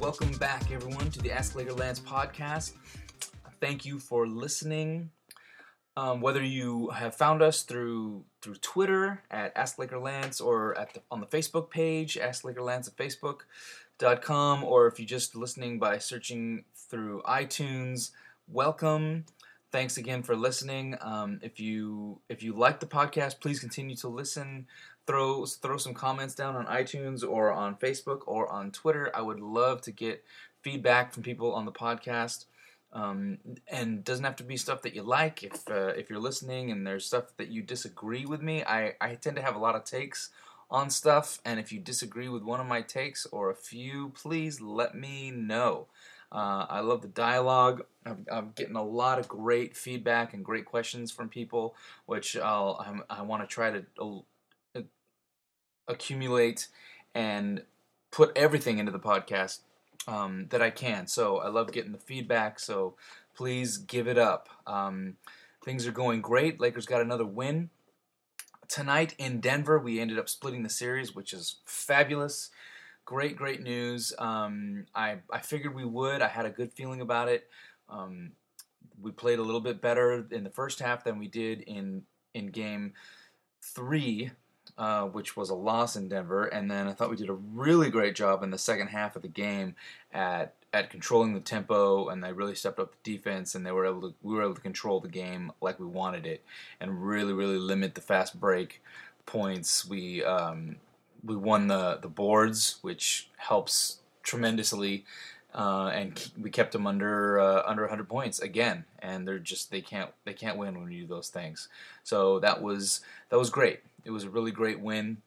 welcome back, everyone, to the Ask Laker Lance podcast. Thank you for listening. Um, whether you have found us through through Twitter at Ask Laker Lance or at the, on the Facebook page, Ask Laker Lance at Facebook.com, or if you're just listening by searching through iTunes, welcome. Thanks again for listening. Um, if you if you like the podcast, please continue to listen throw throw some comments down on iTunes or on Facebook or on Twitter. I would love to get feedback from people on the podcast. Um, and doesn't have to be stuff that you like. If uh, if you're listening and there's stuff that you disagree with me, I, I tend to have a lot of takes on stuff. And if you disagree with one of my takes or a few, please let me know. Uh, I love the dialogue. I'm, I'm getting a lot of great feedback and great questions from people, which I'll I'm, I want to try to uh, accumulate and put everything into the podcast um, that I can. So I love getting the feedback. So please give it up. Um, things are going great. Lakers got another win tonight in Denver. We ended up splitting the series, which is fabulous. Great, great news. Um, I I figured we would. I had a good feeling about it. Um, we played a little bit better in the first half than we did in in game three uh, which was a loss in Denver, and then I thought we did a really great job in the second half of the game at at controlling the tempo, and they really stepped up the defense, and they were able to we were able to control the game like we wanted it, and really really limit the fast break points. We um, we won the the boards, which helps tremendously. Uh, and we kept them under uh, under 100 points again, and they're just they can't they can't win when you do those things. So that was that was great. It was a really great win.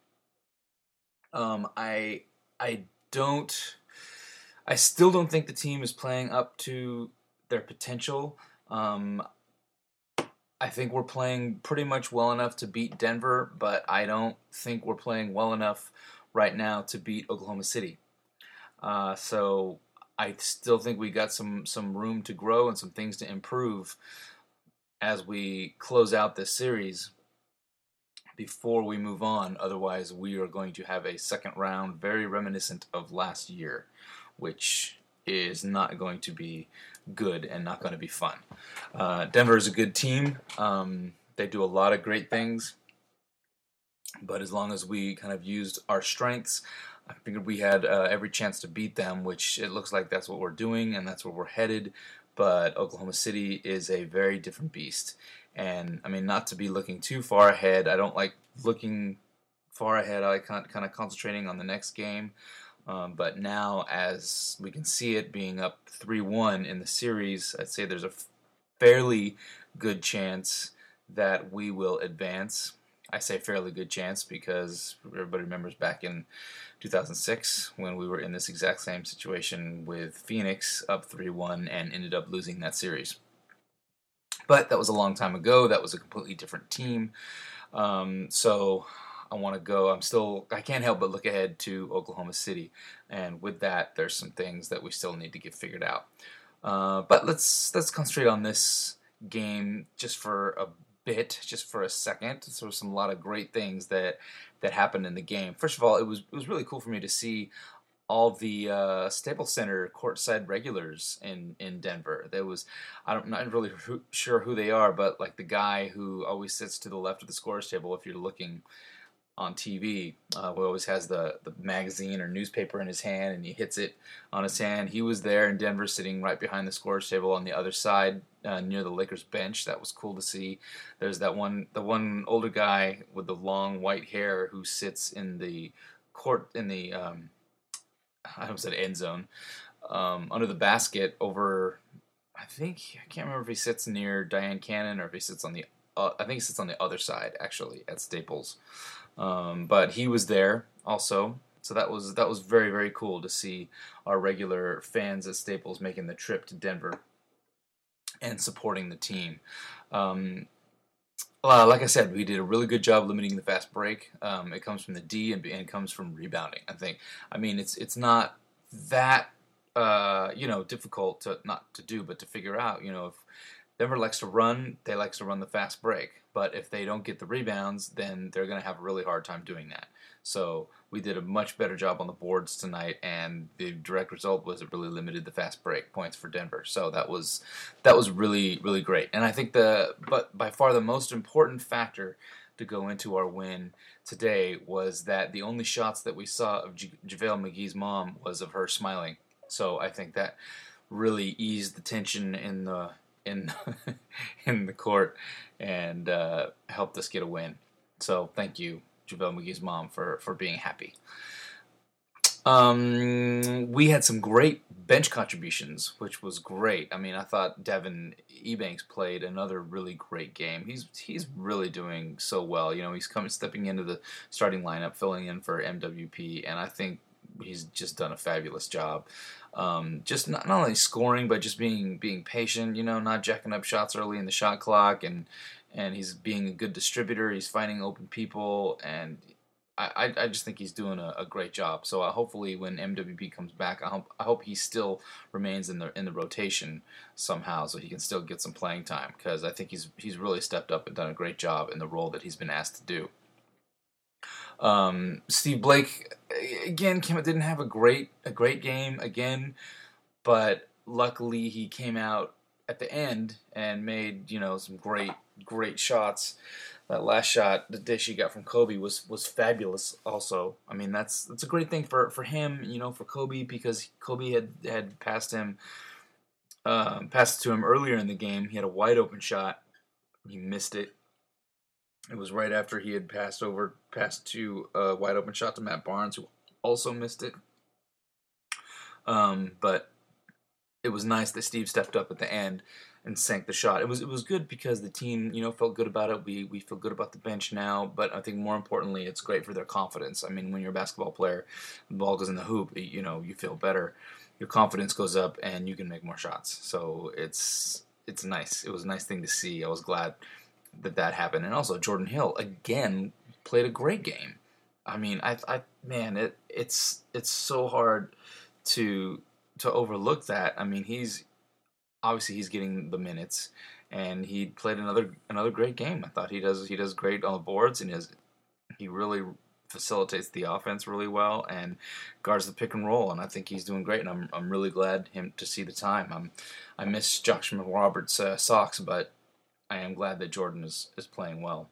Um, I I don't I still don't think the team is playing up to their potential. Um, I think we're playing pretty much well enough to beat Denver, but I don't think we're playing well enough right now to beat Oklahoma City. Uh, so I still think we got some some room to grow and some things to improve as we close out this series before we move on. Otherwise, we are going to have a second round very reminiscent of last year, which is not going to be good and not going to be fun. Uh, Denver is a good team. Um, they do a lot of great things. But as long as we kind of used our strengths, I figured we had uh, every chance to beat them, which it looks like that's what we're doing and that's where we're headed. But Oklahoma City is a very different beast. And I mean, not to be looking too far ahead, I don't like looking far ahead. I like kind of concentrating on the next game. Um, but now, as we can see it being up 3 1 in the series, I'd say there's a fairly good chance that we will advance. I say fairly good chance because everybody remembers back in 2006 when we were in this exact same situation with Phoenix up 3 1 and ended up losing that series. But that was a long time ago. That was a completely different team. Um, so I want to go. I'm still. I can't help but look ahead to Oklahoma City, and with that, there's some things that we still need to get figured out. Uh, but let's let's concentrate on this game just for a bit, just for a second. So some a lot of great things that that happened in the game. First of all, it was it was really cool for me to see all the uh, Staples Center courtside regulars in, in Denver. There was I'm not really who, sure who they are, but like the guy who always sits to the left of the scores table if you're looking on TV, uh, who always has the, the magazine or newspaper in his hand and he hits it on his hand. He was there in Denver, sitting right behind the scores table on the other side uh, near the Lakers bench. That was cool to see. There's that one the one older guy with the long white hair who sits in the court in the um, I almost said end zone um, under the basket over. I think I can't remember if he sits near Dyan Cannon or if he sits on the. Uh, I think he sits on the other side actually at Staples, um, but he was there also. So that was that was very very cool to see our regular fans at Staples making the trip to Denver and supporting the team. Um, Uh, like I said, we did a really good job limiting the fast break. Um, it comes from the D and, and it comes from rebounding. I think. I mean, it's it's not that uh, you know difficult to not to do, but to figure out. You know, if Denver likes to run, they likes to run the fast break. But if they don't get the rebounds, then they're going to have a really hard time doing that. So we did a much better job on the boards tonight, and the direct result was it really limited the fast break points for Denver. So that was that was really really great. And I think the but by far the most important factor to go into our win today was that the only shots that we saw of JaVale McGee's mom was of her smiling. So I think that really eased the tension in the in in the court and uh, helped us get a win. So thank you, JaVale McGee's mom, for for being happy. Um, we had some great bench contributions, which was great. I mean, I thought Devin Ebanks played another really great game. He's he's really doing so well. You know, he's coming stepping into the starting lineup, filling in for MWP, and I think he's just done a fabulous job. Um, just not, not only scoring, but just being being patient. You know, not jacking up shots early in the shot clock, and and he's being a good distributor. He's finding open people, and I, I just think he's doing a, a great job. So uh, hopefully, when MWP comes back, I hope I hope he still remains in the in the rotation somehow, so he can still get some playing time. Because I think he's he's really stepped up and done a great job in the role that he's been asked to do. Um, Steve Blake again came didn't have a great a great game again, but luckily he came out at the end and made you know some great great shots. That last shot, the dish he got from Kobe was was fabulous. Also, I mean that's that's a great thing for for him, you know, for Kobe because Kobe had had passed him, um, passed to him earlier in the game. He had a wide open shot, he missed it. It was right after he had passed over, passed to a wide open shot to Matt Barnes, who also missed it. Um, but it was nice that Steve stepped up at the end and sank the shot. It was it was good because the team, you know, felt good about it. We we feel good about the bench now, but I think more importantly, it's great for their confidence. I mean, when you're a basketball player, the ball goes in the hoop, you know, you feel better. Your confidence goes up and you can make more shots. So it's it's nice. It was a nice thing to see. I was glad that that happened. And also Jordan Hill again played a great game. I mean, I I man, it it's it's so hard to to overlook that. I mean, he's obviously he's getting the minutes, and he played another another great game. I thought he does he does great on the boards, and his he really facilitates the offense really well and guards the pick and roll. And I think he's doing great. And I'm I'm really glad him to see the time. I'm I miss Josh McRoberts' uh, socks, but I am glad that Jordan is is playing well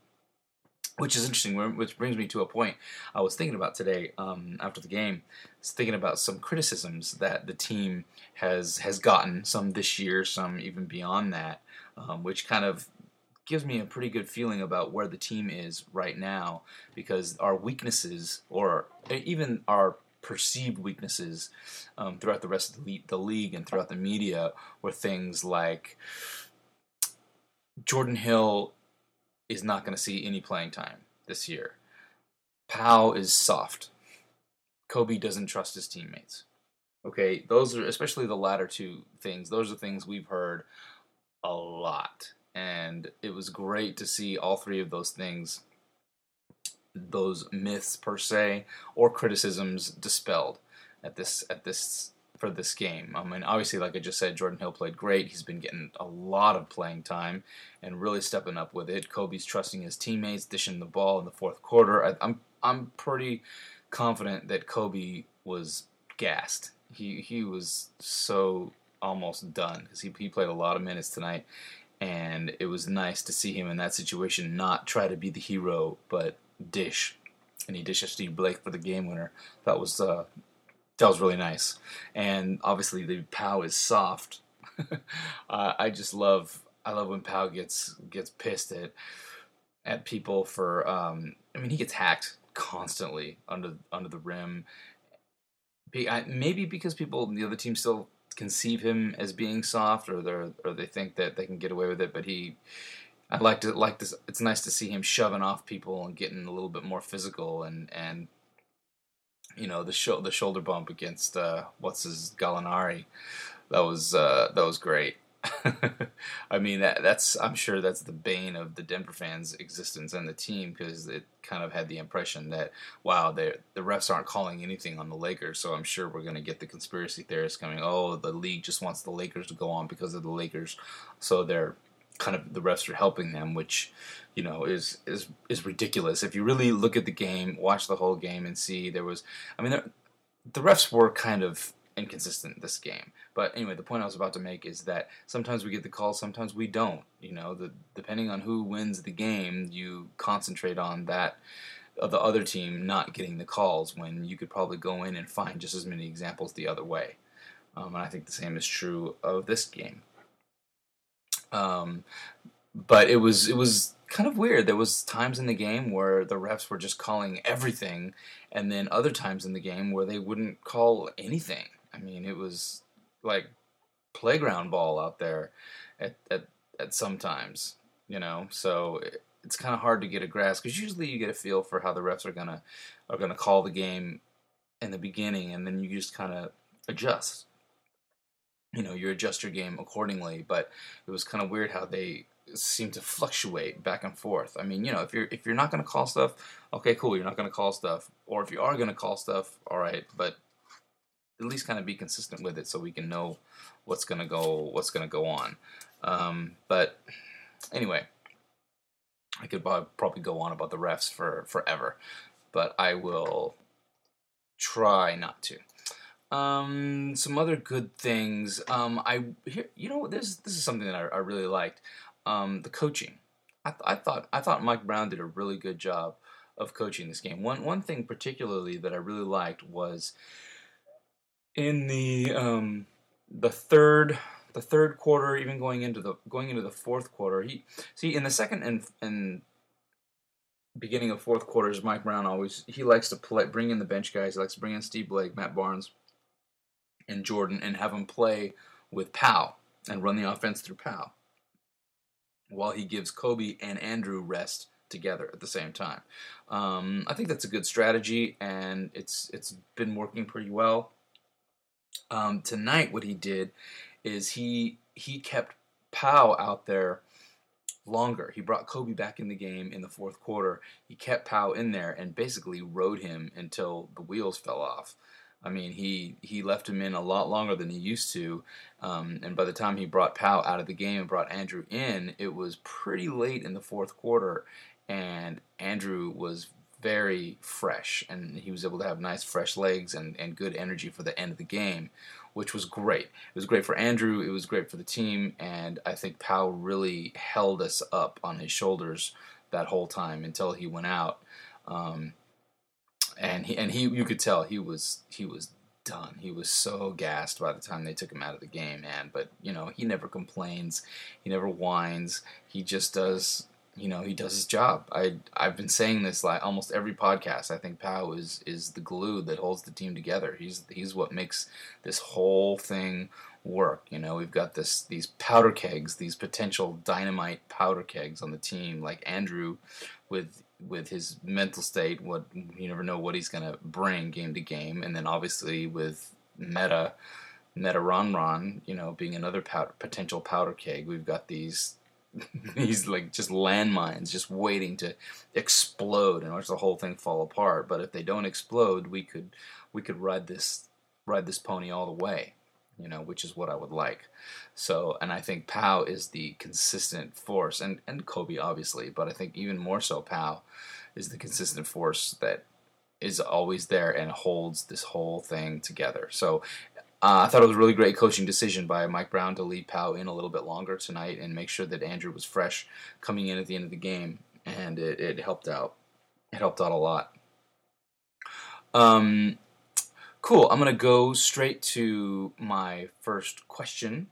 which is interesting. Which brings me to a point I was thinking about today um, after the game. Thinking about some criticisms that the team has has gotten, some this year, some even beyond that, um, which kind of gives me a pretty good feeling about where the team is right now. Because our weaknesses, or even our perceived weaknesses um, throughout the rest of the league and throughout the media, were things like Jordan Hill is not going to see any playing time this year. Pau is soft. Kobe doesn't trust his teammates. Okay, those are especially the latter two things. Those are things we've heard a lot. And it was great to see all three of those things, those myths per se, or criticisms dispelled at this at this for this game. I mean, obviously, like I just said, Jordan Hill played great. He's been getting a lot of playing time and really stepping up with it. Kobe's trusting his teammates, dishing the ball in the fourth quarter. I, I'm I'm pretty confident that Kobe was gassed. He he was so almost done because he he played a lot of minutes tonight, and it was nice to see him in that situation not try to be the hero but dish. And he dished Steve Blake for the game winner. That was uh, was really nice. And obviously the Pau is soft. uh, I just love I love when Pau gets gets pissed at at people for um, I mean he gets hacked constantly under under the rim. Maybe because people the other team still conceive him as being soft, or they or they think that they can get away with it. But he, I like to like this. It's nice to see him shoving off people and getting a little bit more physical and and you know the the shoulder bump against uh, what's his Gallinari. That was uh, that was great. I mean, that, that's I'm sure that's the bane of the Denver fans' existence and the team because it kind of had the impression that wow, the the refs aren't calling anything on the Lakers, so I'm sure we're to get the conspiracy theorists coming. Oh, the league just wants the Lakers to go on because of the Lakers, so they're kind of the refs are helping them, which you know is is is ridiculous. If you really look at the game, watch the whole game, and see there was, I mean, there, the refs were kind of inconsistent this game. But anyway, the point I was about to make is that sometimes we get the call, sometimes we don't. You know, the, depending on who wins the game, you concentrate on that of the other team not getting the calls when you could probably go in and find just as many examples the other way. Um, and I think the same is true of this game. Um, but it was it was kind of weird. There was times in the game where the refs were just calling everything, and then other times in the game where they wouldn't call anything. I mean, it was like playground ball out there at at, at some times, you know. So it, it's kind of hard to get a grasp because usually you get a feel for how the refs are gonna are gonna call the game in the beginning, and then you just kind of adjust. You know, you adjust your game accordingly. But it was kind of weird how they seem to fluctuate back and forth. I mean, you know, if you're if you're not going to call stuff, okay, cool, you're not going to call stuff, or if you are going to call stuff, all right, but at least kind of be consistent with it so we can know what's going to go what's going to go on. Um, but anyway, I could probably go on about the refs for forever, but I will try not to. Um, some other good things. Um, I here, you know, this this is something that I, I really liked. Um, the coaching. I, th- I thought I thought Mike Brown did a really good job of coaching this game. One one thing particularly that I really liked was in the um, the third the third quarter, even going into the going into the fourth quarter. He see in the second and and beginning of fourth quarters, Mike Brown always he likes to play bring in the bench guys. He likes to bring in Steve Blake, Matt Barnes, and Jordan, and have him play with Pau and run the offense through Pau while he gives Kobe and Andrew rest together at the same time. Um, I think that's a good strategy, and it's it's been working pretty well. Um, tonight, what he did is he he kept Pau out there longer. He brought Kobe back in the game in the fourth quarter. He kept Pau in there and basically rode him until the wheels fell off. I mean, he he left him in a lot longer than he used to, um, and by the time he brought Pau out of the game and brought Andrew in, it was pretty late in the fourth quarter, and Andrew was very fresh, and he was able to have nice fresh legs and, and good energy for the end of the game, which was great. It was great for Andrew, it was great for the team, and I think Pau really held us up on his shoulders that whole time until he went out. Um, and he and he you could tell he was he was done. He was so gassed by the time they took him out of the game, man. But you know, he never complains. He never whines. He just does you know he does his job. I I've been saying this like almost every podcast. I think Pau is is the glue that holds the team together. He's he's what makes this whole thing work. You know, we've got this these powder kegs, these potential dynamite powder kegs on the team, like Andrew with with his mental state. What you never know what he's gonna bring game to game, and then obviously with Metta, Metta Ron Ron, you know, being another powder, potential powder keg, we've got these these like just landmines just waiting to explode and watch the whole thing fall apart. But if they don't explode, we could we could ride this ride this pony all the way, you know, which is what I would like. So, and I think Pau is the consistent force, and and Kobe obviously, but I think even more so Pau is the consistent force that is always there and holds this whole thing together. So uh, I thought it was a really great coaching decision by Mike Brown to leave Pau in a little bit longer tonight and make sure that Andrew was fresh coming in at the end of the game, and it, it helped out. It helped out a lot. Um, cool. I'm gonna go straight to my first question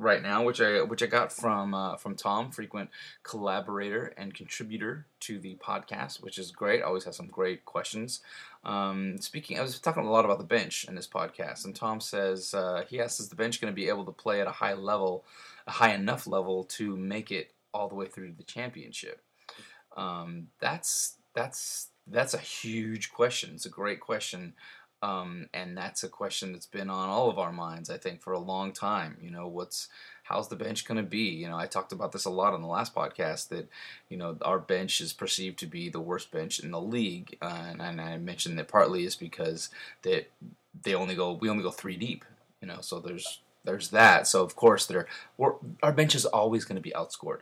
right now, which I which I got from uh, from Tom, frequent collaborator and contributor to the podcast, which is great. always has some great questions. Um, speaking, I was talking a lot about the bench in this podcast, and Tom says uh, he asks, "Is the bench going to be able to play at a high level, a high enough level to make it all the way through to the championship?" Um, that's that's that's a huge question. It's a great question. Um, and that's a question that's been on all of our minds, I think, for a long time. You know, what's how's the bench going to be? You know, I talked about this a lot on the last podcast that, you know, our bench is perceived to be the worst bench in the league, uh, and, and I mentioned that partly is because that they only go we only go three deep. You know, so there's there's that. So of course, they're our bench is always going to be outscored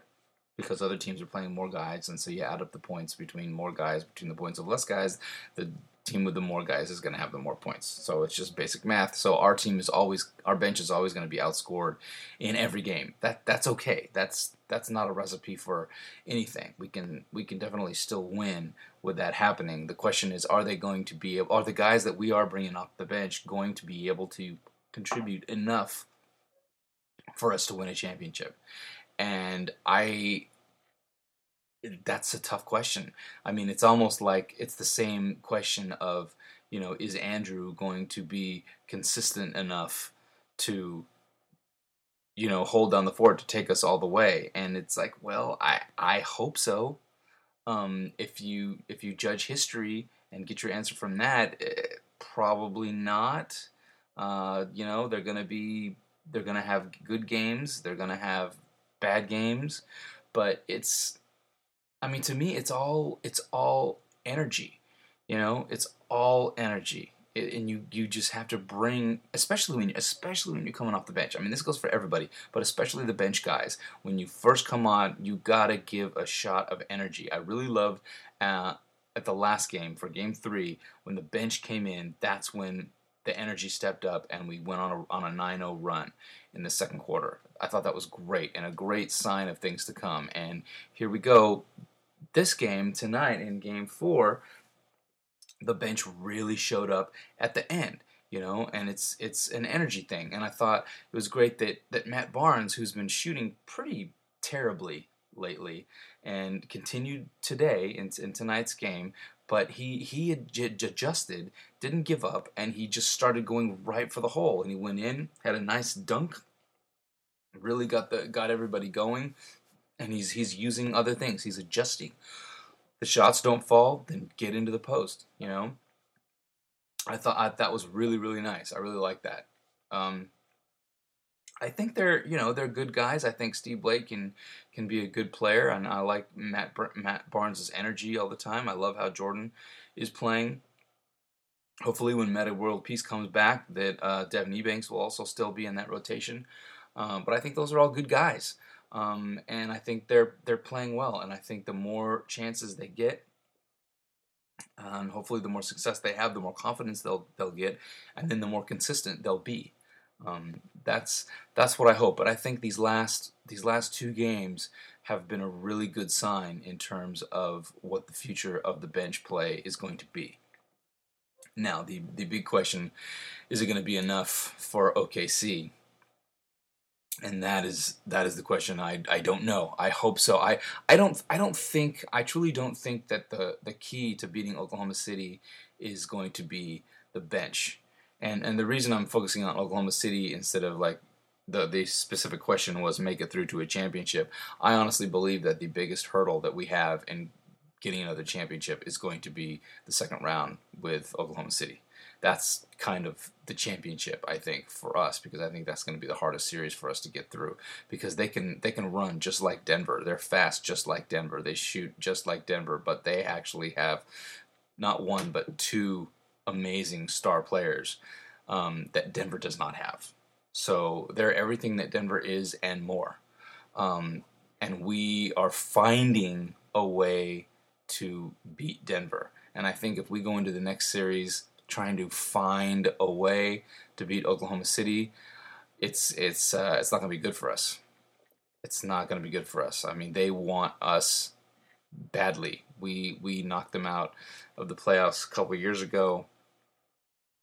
because other teams are playing more guys, and so you add up the points between more guys between the points of less guys. The team with the more guys is going to have the more points. So it's just basic math. So our team is always our bench is always going to be outscored in every game. That that's okay. That's that's not a recipe for anything. We can we can definitely still win with that happening. The question is, are they going to be? Are the guys that we are bringing off the bench going to be able to contribute enough for us to win a championship? And I that's a tough question. I mean, it's almost like it's the same question of, you know, is Andrew going to be consistent enough to, you know, hold down the fort to take us all the way? And it's like, well, I I hope so. Um, if you if you judge history and get your answer from that, eh, probably not. Uh, you know, they're gonna be they're gonna have good games. They're gonna have bad games, but it's I mean, to me, it's all it's all energy. You know, it's all energy, It- and you you just have to bring, especially when especially when you're coming off the bench. I mean, this goes for everybody, but especially the bench guys. When you first come on, you gotta give a shot of energy. I really loved uh, at the last game for Game Three when the bench came in. That's when the energy stepped up and we went on a on a 9-0 run in the second quarter. I thought that was great and a great sign of things to come. And here we go this game tonight in game four, the bench really showed up at the end, you know, and it's it's an energy thing. And I thought it was great that that Matt Barnes, who's been shooting pretty terribly lately, and continued today in, in tonight's game, but he he adjusted, didn't give up, and he just started going right for the hole, and he went in, had a nice dunk, really got the got everybody going and he's he's using other things. He's adjusting. The shots don't fall, then get into the post. You know, I thought I, that was really really nice. I really like that. Um, I think they're you know they're good guys. I think Steve Blake can can be a good player, and I like Matt Matt Barnes' energy all the time. I love how Jordan is playing. Hopefully, when Metta World Peace comes back, that uh, Devin Ebanks will also still be in that rotation. Um, but I think those are all good guys. Um, and I think they're they're playing well. And I think the more chances they get, and hopefully the more success they have, the more confidence they'll they'll get, and then the more consistent they'll be. Um, that's that's what I hope. But I think these last these last two games have been a really good sign in terms of what the future of the bench play is going to be. Now the the big question is it going to be enough for OKC? And that is that is the question I, I don't know. I hope so. I, I don't I don't think I truly don't think that the the key to beating Oklahoma City is going to be the bench. And and the reason I'm focusing on Oklahoma City instead of like the the specific question was make it through to a championship. I honestly believe that the biggest hurdle that we have in getting another championship is going to be the second round with Oklahoma City that's kind of the championship I think for us because I think that's going to be the hardest series for us to get through because they can they can run just like Denver. They're fast just like Denver. They shoot just like Denver but they actually have not one but two amazing star players um, that Denver does not have. So they're everything that Denver is and more. Um, and we are finding a way to beat Denver. And I think if we go into the next series trying to find a way to beat Oklahoma City, it's it's uh, it's not going to be good for us. It's not going to be good for us. I mean, they want us badly. We we knocked them out of the playoffs a couple years ago.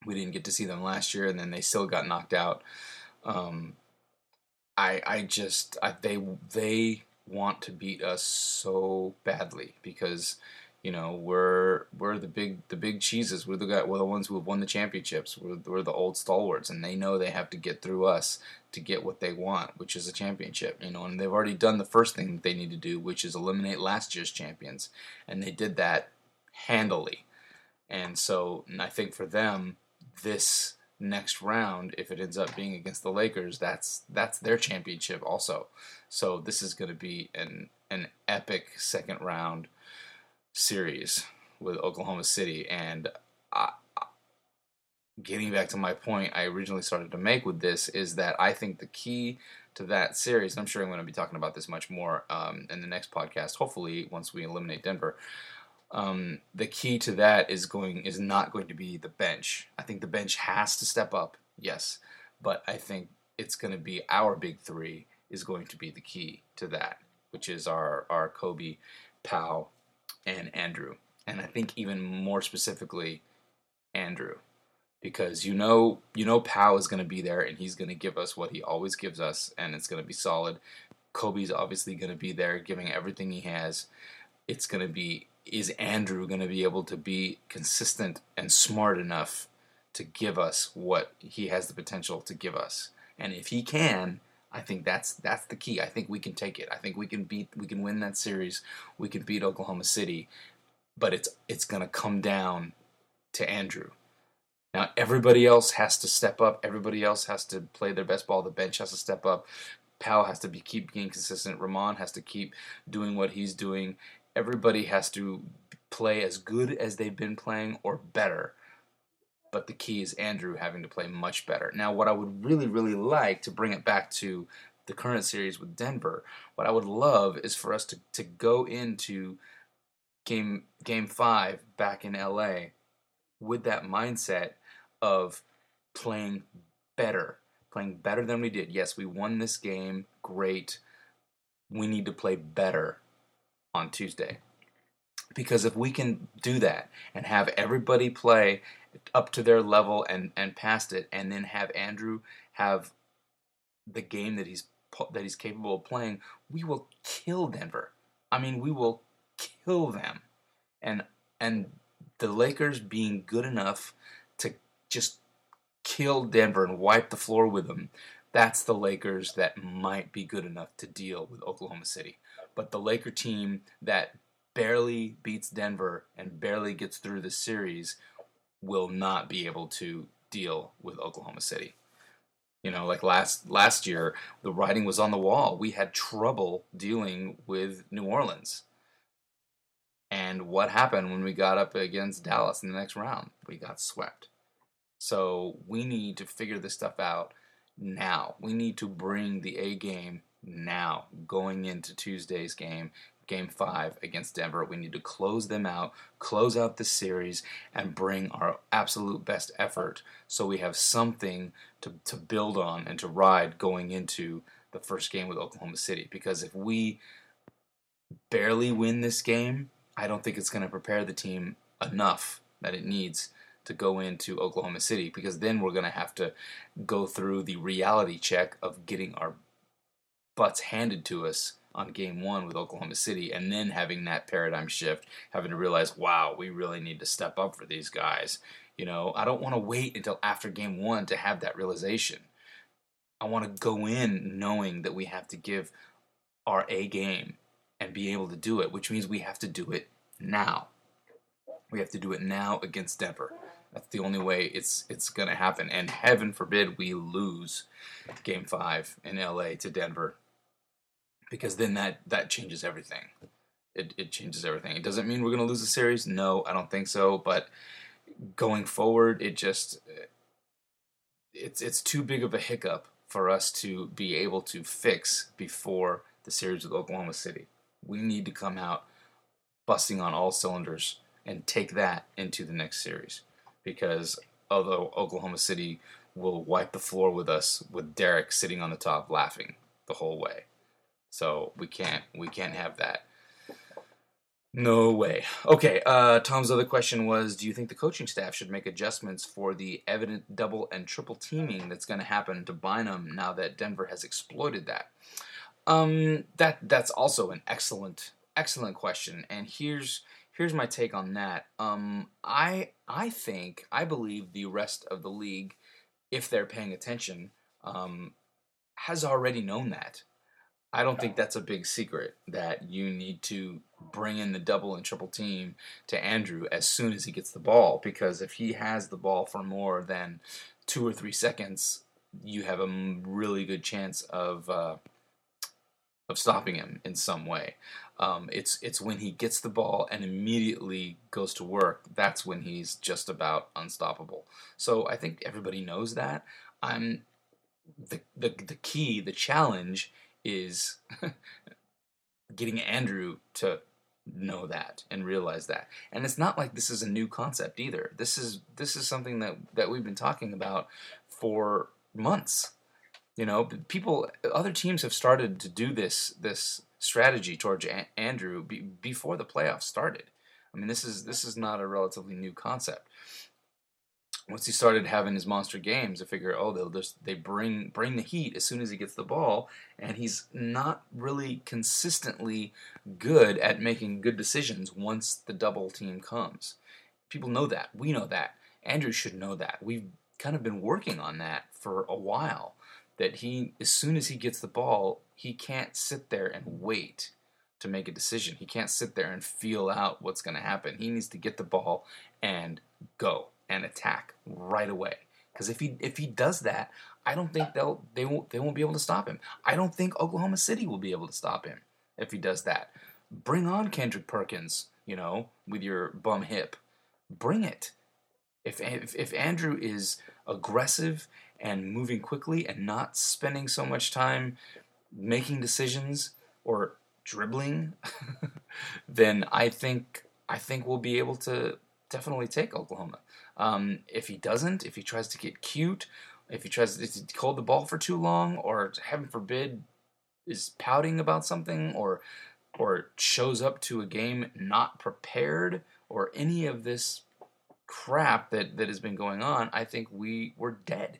We didn't get to see them last year, and then they still got knocked out. Um, I I just I, they they want to beat us so badly because you know, we're we're the big the big cheeses. We're the guy, we're the ones who have won the championships. We're, we're the old stalwarts, and they know they have to get through us to get what they want, which is a championship. You know, and they've already done the first thing that they need to do, which is eliminate last year's champions, and they did that handily. And so, and I think for them, this next round, if it ends up being against the Lakers, that's that's their championship also. So this is going to be an an epic second round series with Oklahoma City, and I, getting back to my point I originally started to make with this is that I think the key to that series, and I'm sure I'm going to be talking about this much more um, in the next podcast. Hopefully, once we eliminate Denver, um, the key to that is going is not going to be the bench. I think the bench has to step up, yes, but I think it's going to be our big three is going to be the key to that, which is our our Kobe, Pau, and Andrew, and I think even more specifically, Andrew because you know you know Pau is going to be there and he's going to give us what he always gives us and it's going to be solid. Kobe's obviously going to be there giving everything he has. It's going to be is Andrew going to be able to be consistent and smart enough to give us what he has the potential to give us? And if he can, I think that's that's the key. I think we can take it. I think we can beat we can win that series. We can beat Oklahoma City. But it's it's going to come down to Andrew. Now everybody else has to step up. Everybody else has to play their best ball. The bench has to step up. Pau has to be keep being consistent. Ramon has to keep doing what he's doing. Everybody has to play as good as they've been playing or better. But the key is Andrew having to play much better. Now, what I would really, really like to bring it back to the current series with Denver, what I would love is for us to, to go into game game five back in LA with that mindset of playing better, playing better than we did. Yes, we won this game, great. We need to play better on Tuesday. Because if we can do that and have everybody play up to their level and, and past it, and then have Andrew have the game that he's that he's capable of playing, we will kill Denver. I mean, we will kill them. And and the Lakers being good enough to just kill Denver and wipe the floor with them, that's the Lakers that might be good enough to deal with Oklahoma City. But the Laker team that barely beats Denver and barely gets through the series will not be able to deal with Oklahoma City. You know, like last last year, the writing was on the wall. We had trouble dealing with New Orleans. And what happened when we got up against Dallas in the next round? We got swept. So we need to figure this stuff out now. We need to bring the A game now, going into Tuesday's game, game five against Denver. We need to close them out, close out the series, and bring our absolute best effort so we have something to, to build on and to ride going into the first game with Oklahoma City. Because if we barely win this game, I don't think it's going to prepare the team enough that it needs to go into Oklahoma City because then we're going to have to go through the reality check of getting our butts handed to us on game one with Oklahoma City and then having that paradigm shift, having to realize, wow, we really need to step up for these guys. You know, I don't want to wait until after game one to have that realization. I want to go in knowing that we have to give our A game and be able to do it, which means we have to do it now. We have to do it now against Denver. That's the only way it's it's going to happen. And heaven forbid we lose Game Five in LA to Denver, because then that that changes everything. It it changes everything. It doesn't mean we're going to lose the series. No, I don't think so. But going forward, it just it's it's too big of a hiccup for us to be able to fix before the series with Oklahoma City we need to come out busting on all cylinders and take that into the next series. Because although Oklahoma City will wipe the floor with us with Derek sitting on the top laughing the whole way. So we can't we can't have that. No way. Okay, uh, Tom's other question was Do you think the coaching staff should make adjustments for the evident double and triple teaming that's going to happen to Bynum now that Denver has exploited that? Um, that that's also an excellent excellent question, and here's here's my take on that. Um, I I think I believe the rest of the league, if they're paying attention, um, has already known that. I don't think that's a big secret that you need to bring in the double and triple team to Andrew as soon as he gets the ball because if he has the ball for more than two or three seconds, you have a really good chance of uh, of stopping him in some way. Um, it's it's when he gets the ball and immediately goes to work. That's when he's just about unstoppable. So I think everybody knows that. I'm the the the key, the challenge is getting Andrew to know that and realize that. And it's not like this is a new concept either. This is this is something that that we've been talking about for months. You know, people other teams have started to do this this strategy towards a- Andrew be, before the playoffs started. I mean, this is this is not a relatively new concept. Once he started having his monster games, I figure, oh, they'll just they bring bring the heat as soon as he gets the ball, and he's not really consistently good at making good decisions once the double team comes. People know that. We know that. Andrew should know that. We've kind of been working on that for a while. That he, as soon as he gets the ball, he can't sit there and wait to make a decision. He can't sit there and feel out what's going to happen. He needs to get the ball and go and attack right away. Because if he if he does that, I don't think they'll they won't they won't be able to stop him. I don't think Oklahoma City will be able to stop him if he does that. Bring on Kendrick Perkins, you know, with your bum hip. Bring it. If if, if Andrew is aggressive and moving quickly and not spending so much time making decisions or dribbling, then I think I think we'll be able to definitely take Oklahoma. Um, if he doesn't, if he tries to get cute, if he tries to hold the ball for too long, or heaven forbid, is pouting about something, or or shows up to a game not prepared, or any of this crap that, that has been going on, I think we were dead.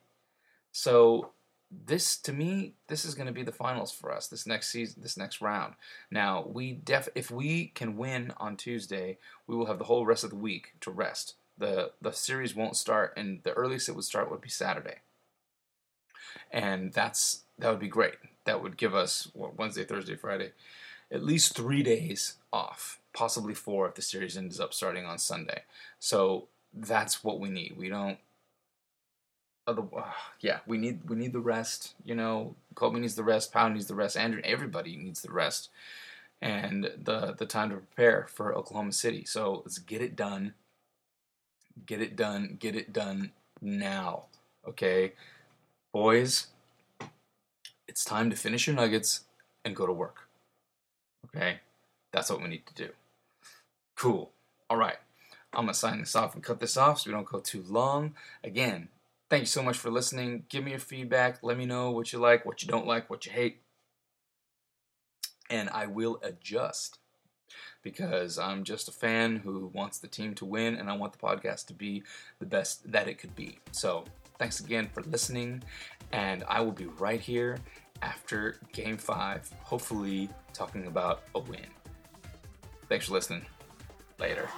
So this to me, this is going to be the finals for us this next season, this next round. Now we def if we can win on Tuesday, we will have the whole rest of the week to rest. The The series won't start, and the earliest it would start would be Saturday, and that's that would be great. That would give us what, Wednesday, Thursday, Friday, at least three days off, possibly four if the series ends up starting on Sunday. So that's what we need. We don't other, uh, yeah, we need we need the rest. You know, Kobe needs the rest. Pau needs the rest. Andrew, everybody needs the rest, and the the time to prepare for Oklahoma City. So let's get it done. Get it done. Get it done now. Okay, boys. It's time to finish your nuggets and go to work. Okay, that's what we need to do. Cool. All right. I'm gonna sign this off and cut this off so we don't go too long. Again, thank you so much for listening. Give me your feedback. Let me know what you like, what you don't like, what you hate. And I will adjust because I'm just a fan who wants the team to win and I want the podcast to be the best that it could be. So, thanks again for listening. And I will be right here after game five, hopefully talking about a win. Thanks for listening. Later.